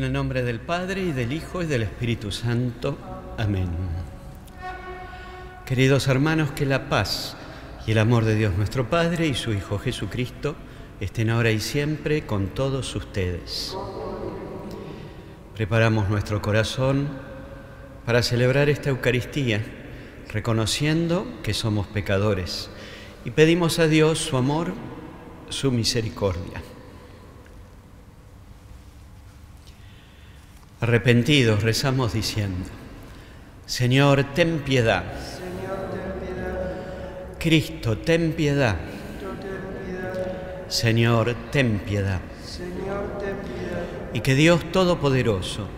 En el nombre del Padre y del Hijo y del Espíritu Santo. Amén. Queridos hermanos, que la paz y el amor de Dios nuestro Padre y su Hijo Jesucristo estén ahora y siempre con todos ustedes. Preparamos nuestro corazón para celebrar esta Eucaristía, reconociendo que somos pecadores y pedimos a Dios su amor, su misericordia. Arrepentidos rezamos diciendo, Señor, ten piedad. Cristo, ten piedad. Señor, ten piedad. Y que Dios Todopoderoso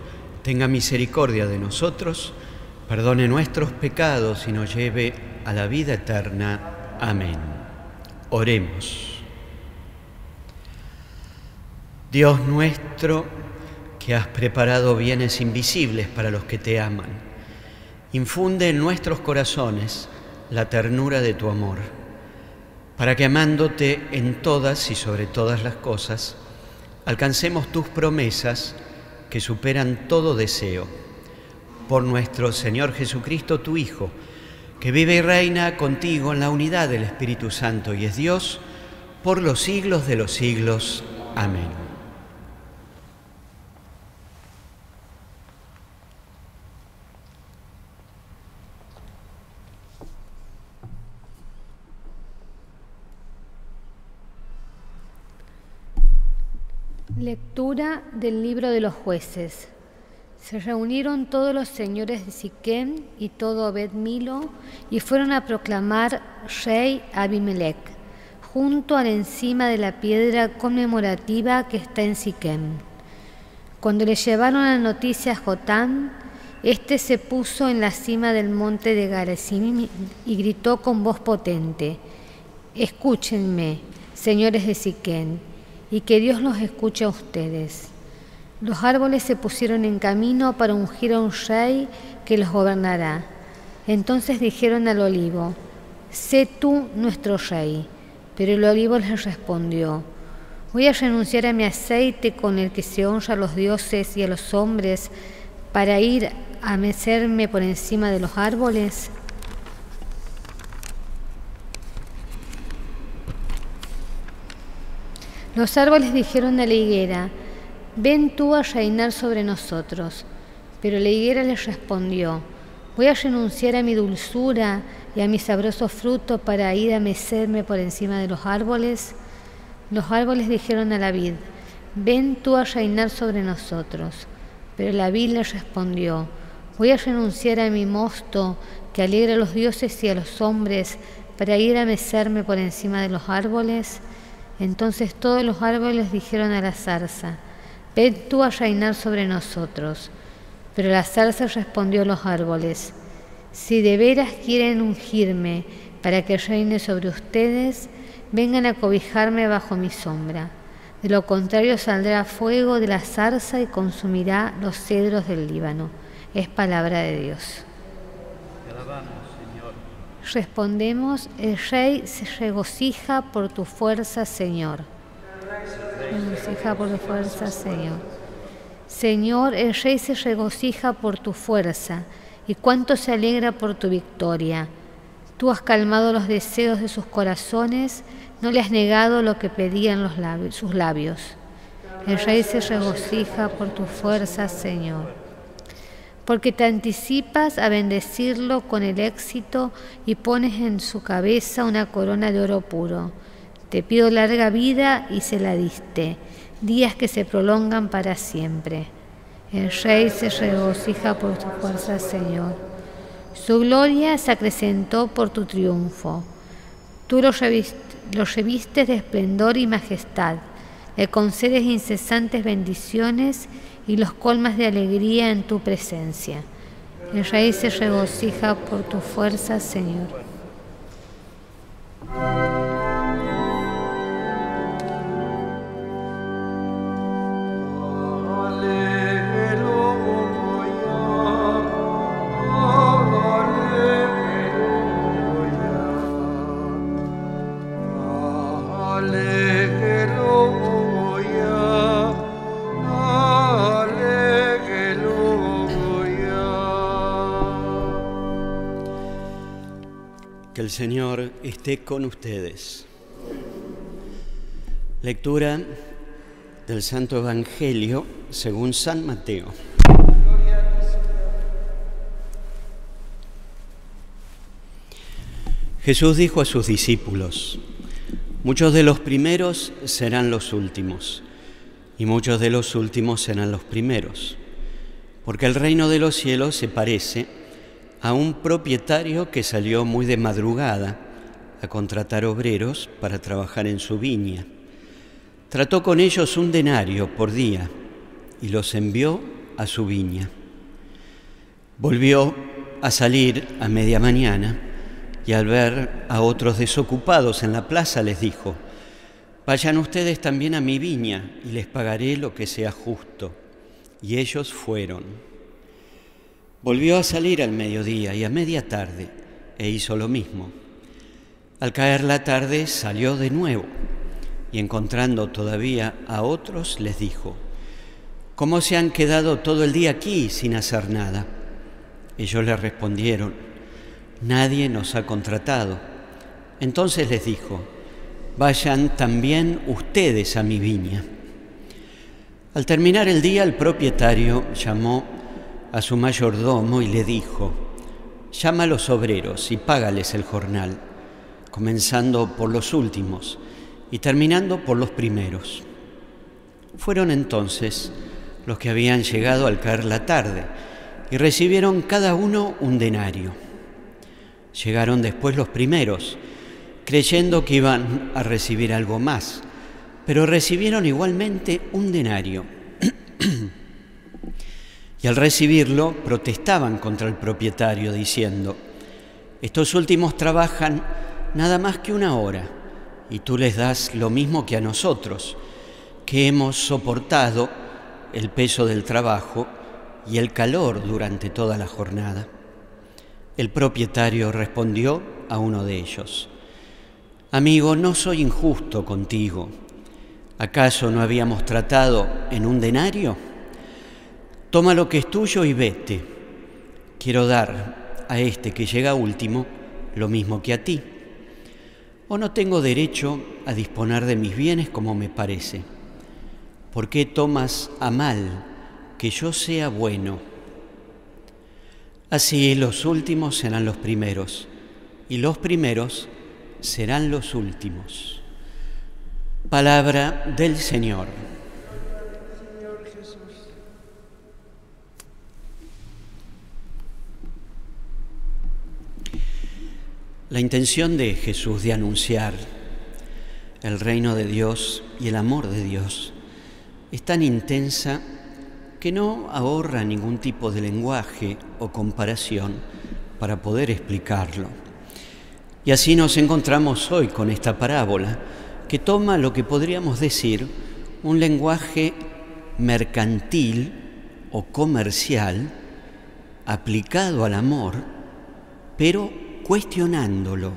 tenga misericordia de nosotros, perdone nuestros pecados y nos lleve a la vida eterna. Amén. Oremos. Dios nuestro, que has preparado bienes invisibles para los que te aman, infunde en nuestros corazones la ternura de tu amor, para que amándote en todas y sobre todas las cosas, alcancemos tus promesas que superan todo deseo. Por nuestro Señor Jesucristo, tu Hijo, que vive y reina contigo en la unidad del Espíritu Santo y es Dios, por los siglos de los siglos. Amén. Lectura del libro de los jueces. Se reunieron todos los señores de Siquem y todo Obed Milo y fueron a proclamar rey Abimelech junto a la encima de la piedra conmemorativa que está en Siquem. Cuando le llevaron la noticia a Jotán, este se puso en la cima del monte de Garesim y gritó con voz potente: Escúchenme, señores de Siquem y que Dios los escuche a ustedes. Los árboles se pusieron en camino para ungir a un rey que los gobernará. Entonces dijeron al olivo, sé tú nuestro rey. Pero el olivo les respondió, voy a renunciar a mi aceite con el que se honra a los dioses y a los hombres para ir a mecerme por encima de los árboles. Los árboles dijeron a la higuera, ven tú a reinar sobre nosotros. Pero la higuera les respondió, voy a renunciar a mi dulzura y a mi sabroso fruto para ir a mecerme por encima de los árboles. Los árboles dijeron a la vid, ven tú a reinar sobre nosotros. Pero la vid les respondió, voy a renunciar a mi mosto que alegra a los dioses y a los hombres para ir a mecerme por encima de los árboles. Entonces todos los árboles dijeron a la zarza, ven tú a reinar sobre nosotros. Pero la zarza respondió a los árboles, si de veras quieren ungirme para que reine sobre ustedes, vengan a cobijarme bajo mi sombra. De lo contrario saldrá fuego de la zarza y consumirá los cedros del Líbano. Es palabra de Dios. Respondemos, el rey se regocija por tu fuerza, Señor. regocija por tu fuerza, Señor. Señor, el rey se regocija por tu fuerza y cuánto se alegra por tu victoria. Tú has calmado los deseos de sus corazones, no le has negado lo que pedían sus labios. El rey se regocija por tu fuerza, Señor porque te anticipas a bendecirlo con el éxito y pones en su cabeza una corona de oro puro. Te pido larga vida y se la diste, días que se prolongan para siempre. El rey se regocija por tu fuerza, Señor. Su gloria se acrecentó por tu triunfo. Tú lo lo revistes de esplendor y majestad, le concedes incesantes bendiciones y los colmas de alegría en tu presencia. El rey se regocija por tu fuerza, Señor. Señor esté con ustedes. Lectura del Santo Evangelio según San Mateo. Jesús dijo a sus discípulos, muchos de los primeros serán los últimos y muchos de los últimos serán los primeros, porque el reino de los cielos se parece a un propietario que salió muy de madrugada a contratar obreros para trabajar en su viña. Trató con ellos un denario por día y los envió a su viña. Volvió a salir a media mañana y al ver a otros desocupados en la plaza les dijo, vayan ustedes también a mi viña y les pagaré lo que sea justo. Y ellos fueron. Volvió a salir al mediodía y a media tarde e hizo lo mismo. Al caer la tarde salió de nuevo y encontrando todavía a otros les dijo, ¿cómo se han quedado todo el día aquí sin hacer nada? Ellos le respondieron, nadie nos ha contratado. Entonces les dijo, vayan también ustedes a mi viña. Al terminar el día el propietario llamó a su mayordomo y le dijo, llama a los obreros y págales el jornal, comenzando por los últimos y terminando por los primeros. Fueron entonces los que habían llegado al caer la tarde y recibieron cada uno un denario. Llegaron después los primeros, creyendo que iban a recibir algo más, pero recibieron igualmente un denario. Y al recibirlo protestaban contra el propietario diciendo, estos últimos trabajan nada más que una hora y tú les das lo mismo que a nosotros, que hemos soportado el peso del trabajo y el calor durante toda la jornada. El propietario respondió a uno de ellos, Amigo, no soy injusto contigo. ¿Acaso no habíamos tratado en un denario? Toma lo que es tuyo y vete. Quiero dar a este que llega último lo mismo que a ti. ¿O no tengo derecho a disponer de mis bienes como me parece? ¿Por qué tomas a mal que yo sea bueno? Así los últimos serán los primeros y los primeros serán los últimos. Palabra del Señor. La intención de Jesús de anunciar el reino de Dios y el amor de Dios es tan intensa que no ahorra ningún tipo de lenguaje o comparación para poder explicarlo. Y así nos encontramos hoy con esta parábola que toma lo que podríamos decir un lenguaje mercantil o comercial aplicado al amor, pero cuestionándolo,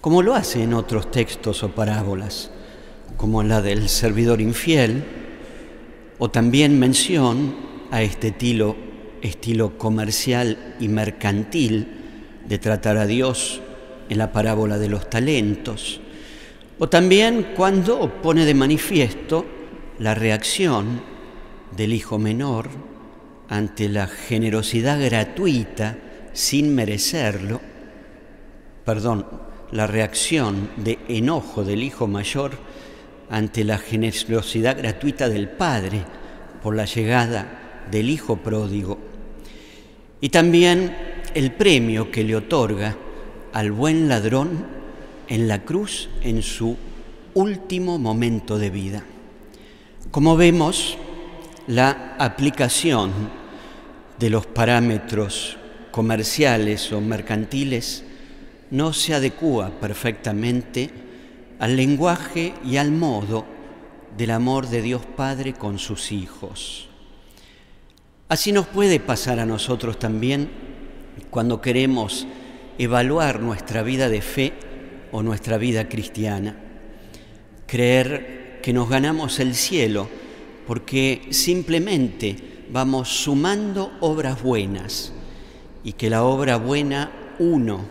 como lo hace en otros textos o parábolas, como la del servidor infiel, o también mención a este estilo, estilo comercial y mercantil de tratar a Dios en la parábola de los talentos, o también cuando pone de manifiesto la reacción del hijo menor ante la generosidad gratuita sin merecerlo, perdón, la reacción de enojo del hijo mayor ante la generosidad gratuita del padre por la llegada del hijo pródigo y también el premio que le otorga al buen ladrón en la cruz en su último momento de vida. Como vemos, la aplicación de los parámetros comerciales o mercantiles no se adecúa perfectamente al lenguaje y al modo del amor de Dios Padre con sus hijos. Así nos puede pasar a nosotros también cuando queremos evaluar nuestra vida de fe o nuestra vida cristiana. Creer que nos ganamos el cielo porque simplemente vamos sumando obras buenas y que la obra buena uno,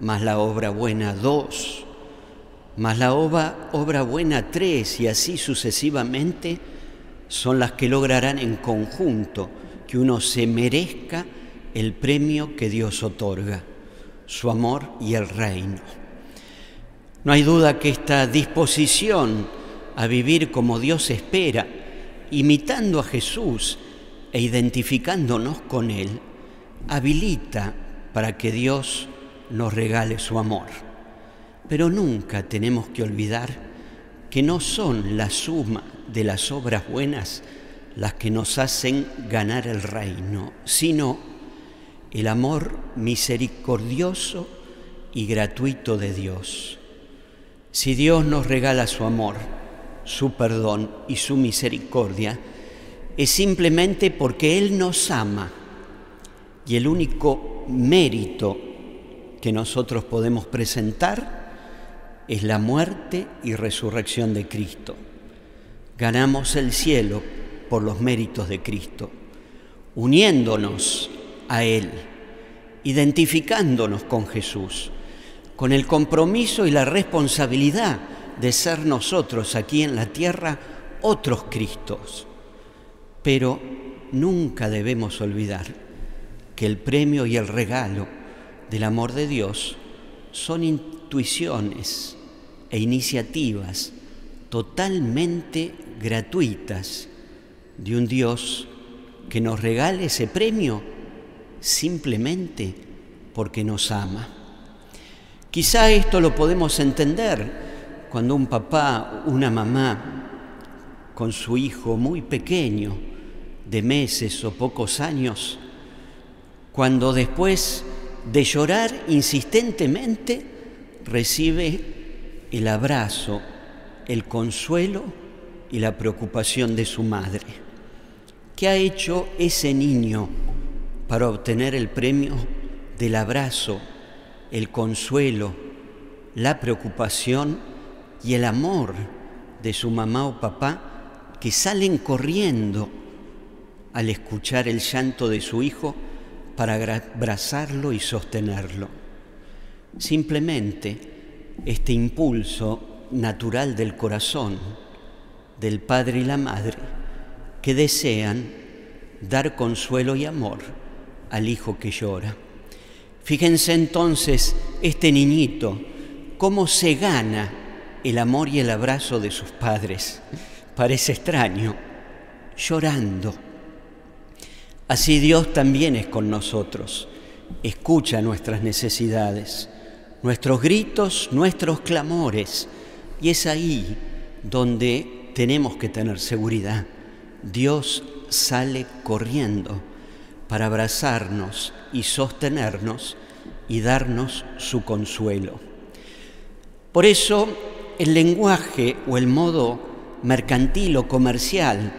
más la obra buena dos, más la obra, obra buena tres y así sucesivamente son las que lograrán en conjunto que uno se merezca el premio que Dios otorga, su amor y el reino. No hay duda que esta disposición a vivir como Dios espera, imitando a Jesús e identificándonos con Él, habilita para que Dios nos regale su amor. Pero nunca tenemos que olvidar que no son la suma de las obras buenas las que nos hacen ganar el reino, sino el amor misericordioso y gratuito de Dios. Si Dios nos regala su amor, su perdón y su misericordia, es simplemente porque Él nos ama y el único mérito que nosotros podemos presentar es la muerte y resurrección de Cristo. Ganamos el cielo por los méritos de Cristo, uniéndonos a Él, identificándonos con Jesús, con el compromiso y la responsabilidad de ser nosotros aquí en la tierra otros Cristos. Pero nunca debemos olvidar que el premio y el regalo del amor de Dios son intuiciones e iniciativas totalmente gratuitas de un Dios que nos regale ese premio simplemente porque nos ama. Quizá esto lo podemos entender cuando un papá, una mamá, con su hijo muy pequeño, de meses o pocos años, cuando después de llorar insistentemente recibe el abrazo, el consuelo y la preocupación de su madre. ¿Qué ha hecho ese niño para obtener el premio del abrazo, el consuelo, la preocupación y el amor de su mamá o papá que salen corriendo al escuchar el llanto de su hijo para abrazarlo y sostenerlo. Simplemente este impulso natural del corazón del padre y la madre que desean dar consuelo y amor al hijo que llora. Fíjense entonces este niñito, cómo se gana el amor y el abrazo de sus padres. Parece extraño, llorando Así Dios también es con nosotros, escucha nuestras necesidades, nuestros gritos, nuestros clamores, y es ahí donde tenemos que tener seguridad. Dios sale corriendo para abrazarnos y sostenernos y darnos su consuelo. Por eso el lenguaje o el modo mercantil o comercial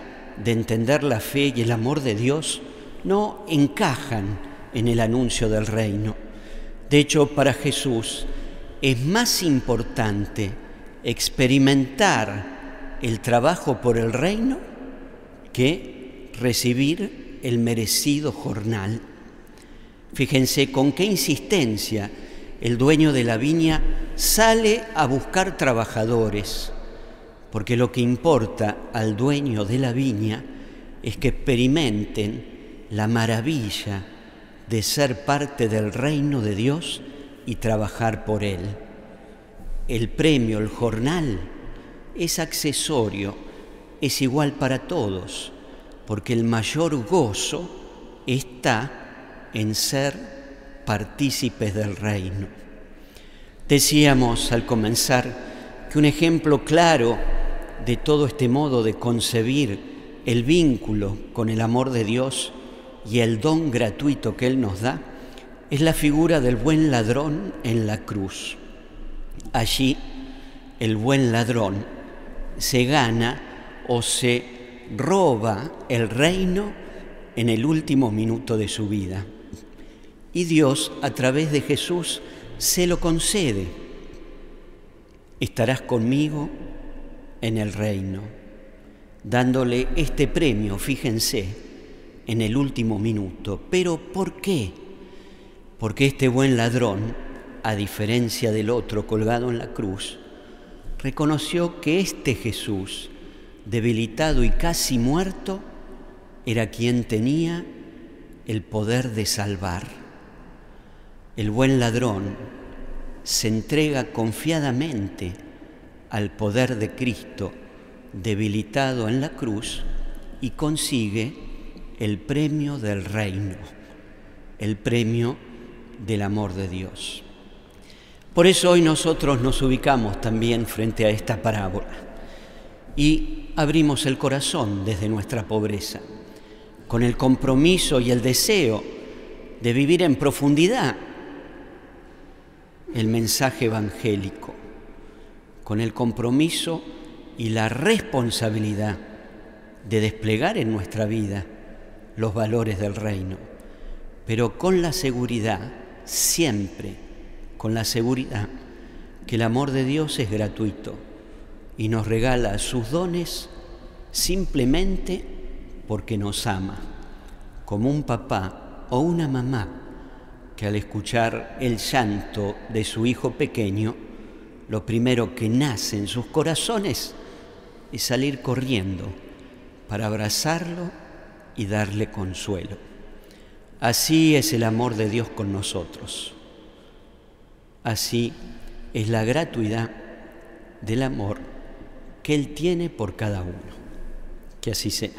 de entender la fe y el amor de Dios no encajan en el anuncio del reino. De hecho, para Jesús es más importante experimentar el trabajo por el reino que recibir el merecido jornal. Fíjense con qué insistencia el dueño de la viña sale a buscar trabajadores, porque lo que importa al dueño de la viña es que experimenten la maravilla de ser parte del reino de Dios y trabajar por Él. El premio, el jornal, es accesorio, es igual para todos, porque el mayor gozo está en ser partícipes del reino. Decíamos al comenzar que un ejemplo claro de todo este modo de concebir el vínculo con el amor de Dios y el don gratuito que Él nos da es la figura del buen ladrón en la cruz. Allí el buen ladrón se gana o se roba el reino en el último minuto de su vida. Y Dios, a través de Jesús, se lo concede. Estarás conmigo en el reino, dándole este premio, fíjense, en el último minuto. Pero ¿por qué? Porque este buen ladrón, a diferencia del otro colgado en la cruz, reconoció que este Jesús, debilitado y casi muerto, era quien tenía el poder de salvar. El buen ladrón se entrega confiadamente al poder de Cristo debilitado en la cruz y consigue el premio del reino, el premio del amor de Dios. Por eso hoy nosotros nos ubicamos también frente a esta parábola y abrimos el corazón desde nuestra pobreza, con el compromiso y el deseo de vivir en profundidad el mensaje evangélico, con el compromiso y la responsabilidad de desplegar en nuestra vida los valores del reino, pero con la seguridad, siempre con la seguridad, que el amor de Dios es gratuito y nos regala sus dones simplemente porque nos ama, como un papá o una mamá que al escuchar el llanto de su hijo pequeño, lo primero que nace en sus corazones es salir corriendo para abrazarlo y darle consuelo. Así es el amor de Dios con nosotros. Así es la gratuidad del amor que Él tiene por cada uno. Que así sea.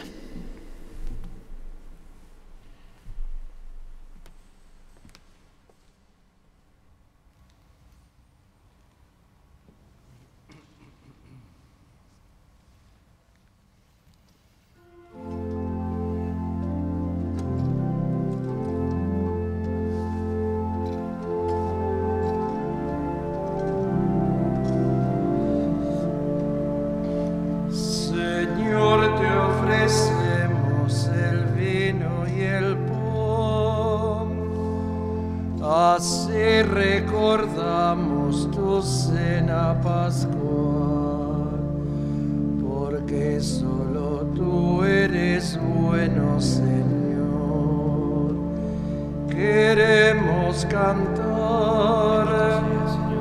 la Pascua, porque solo tú eres bueno, Señor. Queremos cantar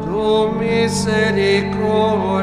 tu misericordia.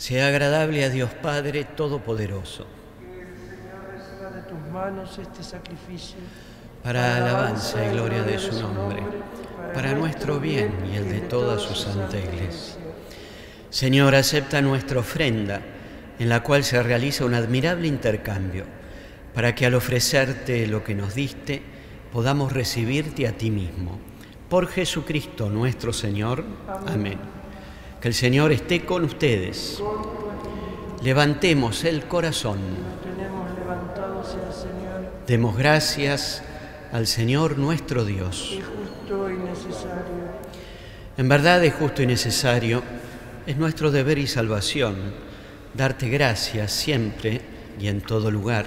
sea agradable a Dios Padre Todopoderoso. Que el Señor reciba de tus manos este sacrificio. Para alabanza y gloria de su nombre, para nuestro bien y el de toda su santa iglesia. Señor, acepta nuestra ofrenda, en la cual se realiza un admirable intercambio, para que al ofrecerte lo que nos diste, podamos recibirte a ti mismo por Jesucristo nuestro Señor. Amén. Que el Señor esté con ustedes. Levantemos el corazón. Demos gracias al Señor nuestro Dios. En verdad es justo y necesario, es nuestro deber y salvación darte gracias siempre y en todo lugar,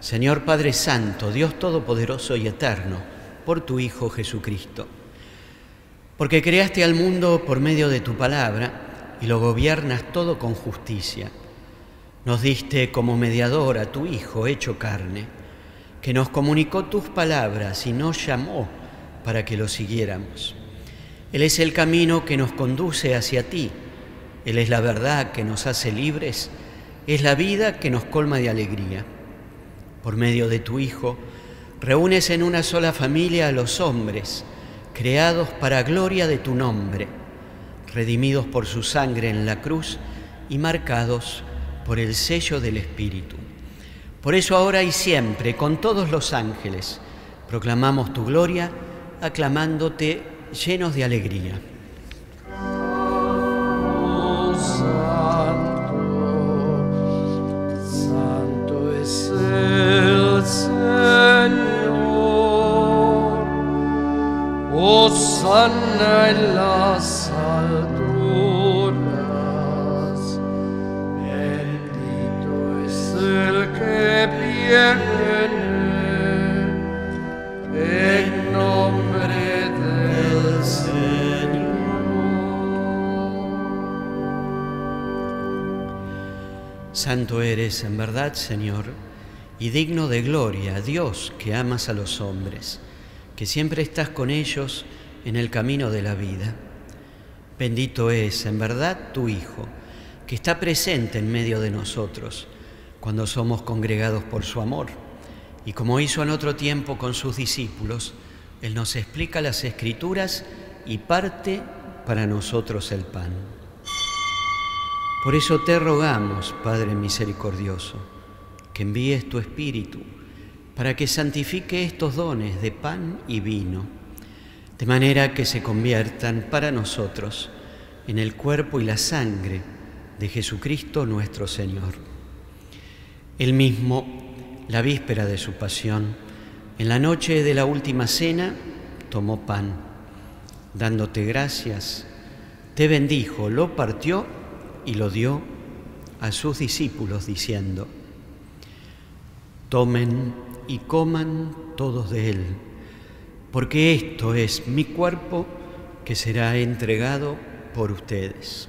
Señor Padre Santo, Dios Todopoderoso y Eterno, por tu Hijo Jesucristo. Porque creaste al mundo por medio de tu palabra y lo gobiernas todo con justicia. Nos diste como mediador a tu Hijo hecho carne, que nos comunicó tus palabras y nos llamó para que lo siguiéramos. Él es el camino que nos conduce hacia ti. Él es la verdad que nos hace libres. Es la vida que nos colma de alegría. Por medio de tu Hijo, reúnes en una sola familia a los hombres, creados para gloria de tu nombre, redimidos por su sangre en la cruz y marcados por el sello del Espíritu. Por eso ahora y siempre, con todos los ángeles, proclamamos tu gloria, aclamándote llenos de alegría. Sana en las alturas. Bendito es el que viene en nombre del Señor. Santo eres en verdad, Señor, y digno de gloria, Dios que amas a los hombres, que siempre estás con ellos en el camino de la vida. Bendito es en verdad tu Hijo, que está presente en medio de nosotros cuando somos congregados por su amor. Y como hizo en otro tiempo con sus discípulos, Él nos explica las escrituras y parte para nosotros el pan. Por eso te rogamos, Padre misericordioso, que envíes tu Espíritu para que santifique estos dones de pan y vino, de manera que se conviertan para nosotros en el cuerpo y la sangre de Jesucristo nuestro Señor. Él mismo, la víspera de su pasión, en la noche de la última cena, tomó pan, dándote gracias, te bendijo, lo partió y lo dio a sus discípulos diciendo, tomen y coman todos de él, porque esto es mi cuerpo que será entregado por ustedes.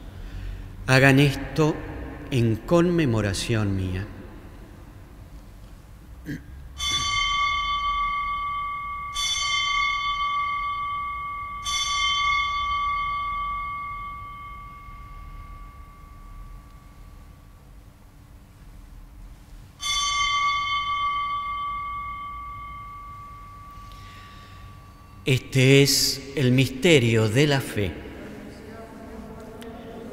Hagan esto en conmemoración mía. Este es el misterio de la fe.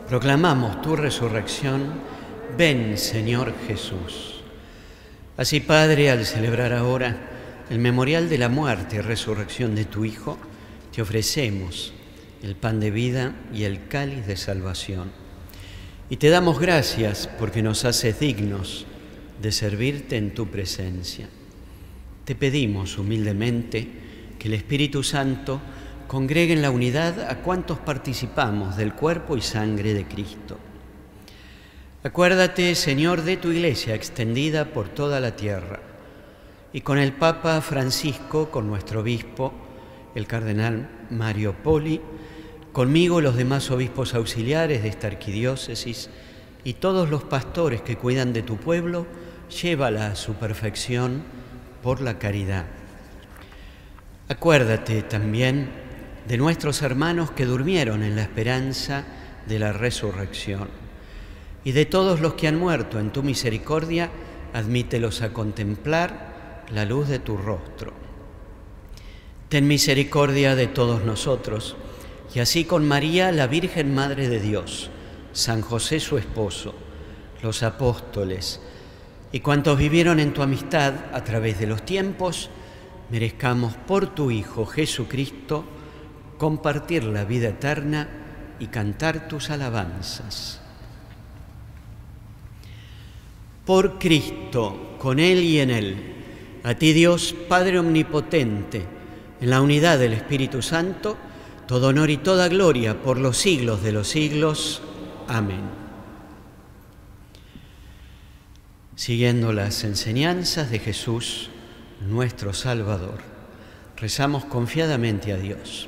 Proclamamos tu resurrección. Ven, Señor Jesús. Así, Padre, al celebrar ahora el memorial de la muerte y resurrección de tu Hijo, te ofrecemos el pan de vida y el cáliz de salvación. Y te damos gracias porque nos haces dignos de servirte en tu presencia. Te pedimos humildemente que el Espíritu Santo congregue en la unidad a cuantos participamos del cuerpo y sangre de Cristo. Acuérdate, Señor, de tu iglesia extendida por toda la tierra y con el Papa Francisco, con nuestro obispo, el cardenal Mario Poli, conmigo los demás obispos auxiliares de esta arquidiócesis y todos los pastores que cuidan de tu pueblo, llévala a su perfección por la caridad. Acuérdate también de nuestros hermanos que durmieron en la esperanza de la resurrección y de todos los que han muerto en tu misericordia, admítelos a contemplar la luz de tu rostro. Ten misericordia de todos nosotros, y así con María, la Virgen Madre de Dios, San José su esposo, los apóstoles y cuantos vivieron en tu amistad a través de los tiempos, merezcamos por tu Hijo Jesucristo compartir la vida eterna y cantar tus alabanzas. Por Cristo, con Él y en Él, a ti Dios Padre Omnipotente, en la unidad del Espíritu Santo, todo honor y toda gloria por los siglos de los siglos. Amén. Siguiendo las enseñanzas de Jesús, nuestro Salvador, rezamos confiadamente a Dios.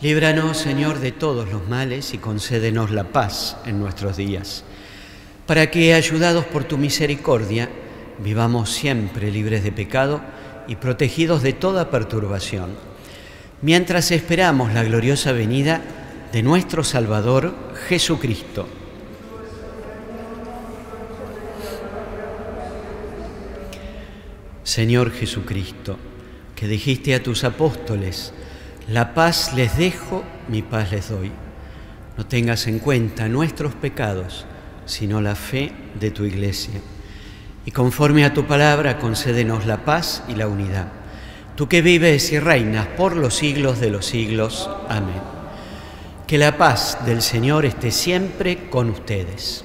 Líbranos, Señor, de todos los males y concédenos la paz en nuestros días, para que, ayudados por tu misericordia, vivamos siempre libres de pecado y protegidos de toda perturbación, mientras esperamos la gloriosa venida de nuestro Salvador Jesucristo. Señor Jesucristo, que dijiste a tus apóstoles, la paz les dejo, mi paz les doy. No tengas en cuenta nuestros pecados, sino la fe de tu iglesia. Y conforme a tu palabra, concédenos la paz y la unidad. Tú que vives y reinas por los siglos de los siglos. Amén. Que la paz del Señor esté siempre con ustedes.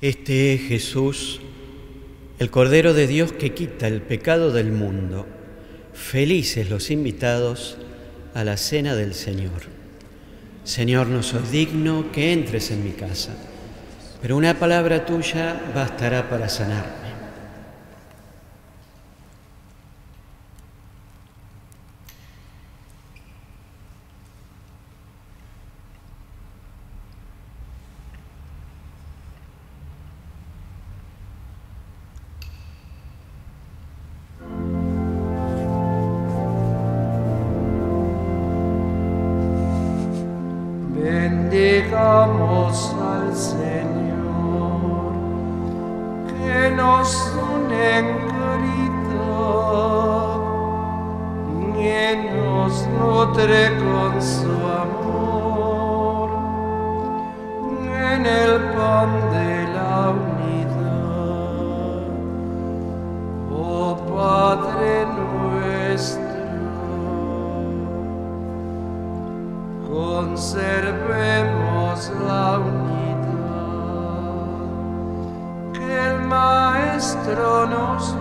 Este es Jesús, el Cordero de Dios que quita el pecado del mundo. Felices los invitados a la cena del Señor. Señor, no soy digno que entres en mi casa, pero una palabra tuya bastará para sanarme. nos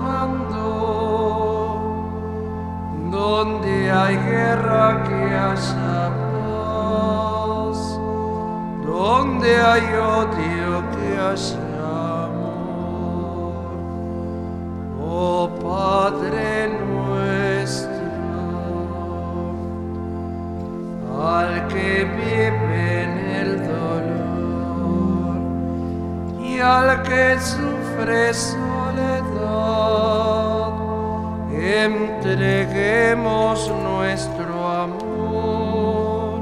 donde hay guerra que haya paz, donde hay odio que haya amor. Oh Padre nuestro, al que vive en el dolor y al que sufre entreguemos nuestro amor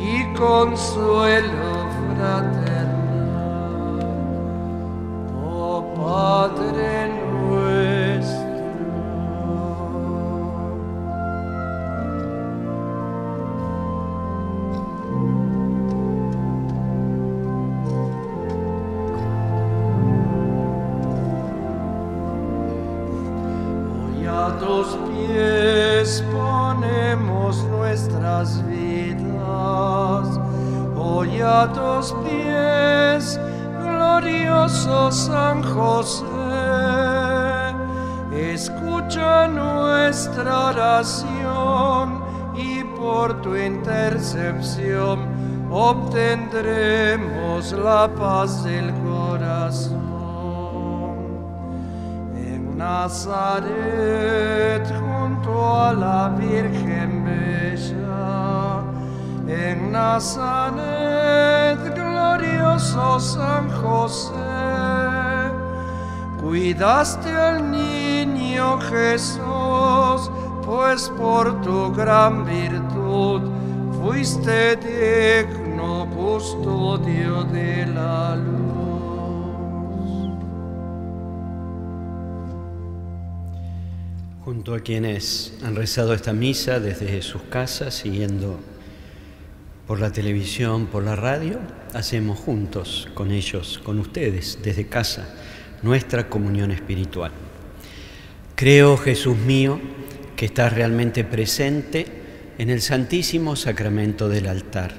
y consuelo fraternal. Nuestras vidas. Hoy a tus pies, glorioso San José. Escucha nuestra oración y por tu intercepción obtendremos la paz del corazón en Nazaret junto a la Virgen Nazaret, glorioso San José, cuidaste al niño Jesús, pues por tu gran virtud fuiste digno custodio de la luz. Junto a quienes han rezado esta misa desde sus casas, siguiendo por la televisión, por la radio, hacemos juntos con ellos, con ustedes, desde casa, nuestra comunión espiritual. Creo, Jesús mío, que estás realmente presente en el Santísimo Sacramento del altar.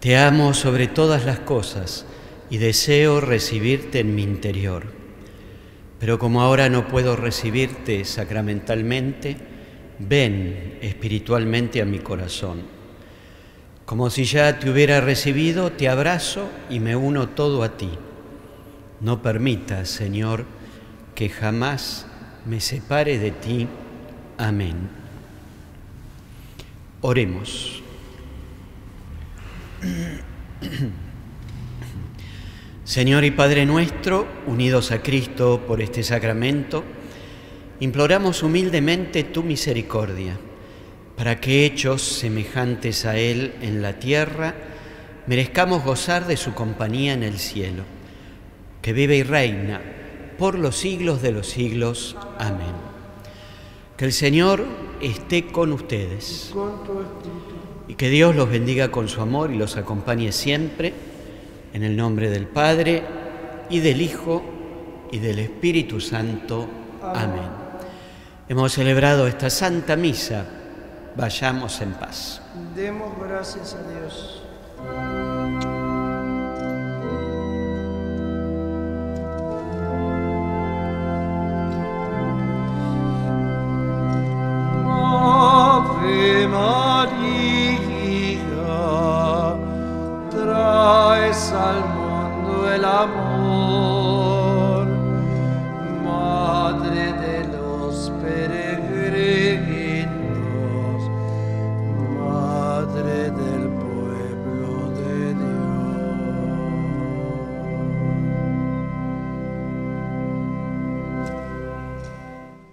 Te amo sobre todas las cosas y deseo recibirte en mi interior. Pero como ahora no puedo recibirte sacramentalmente, ven espiritualmente a mi corazón. Como si ya te hubiera recibido, te abrazo y me uno todo a ti. No permitas, Señor, que jamás me separe de ti. Amén. Oremos. Señor y Padre nuestro, unidos a Cristo por este sacramento, imploramos humildemente tu misericordia, para que hechos semejantes a Él en la tierra, merezcamos gozar de su compañía en el cielo, que vive y reina por los siglos de los siglos. Amén. Que el Señor esté con ustedes y que Dios los bendiga con su amor y los acompañe siempre, en el nombre del Padre y del Hijo y del Espíritu Santo. Amén. Hemos celebrado esta Santa Misa. Vayamos en paz. Demos gracias a Dios.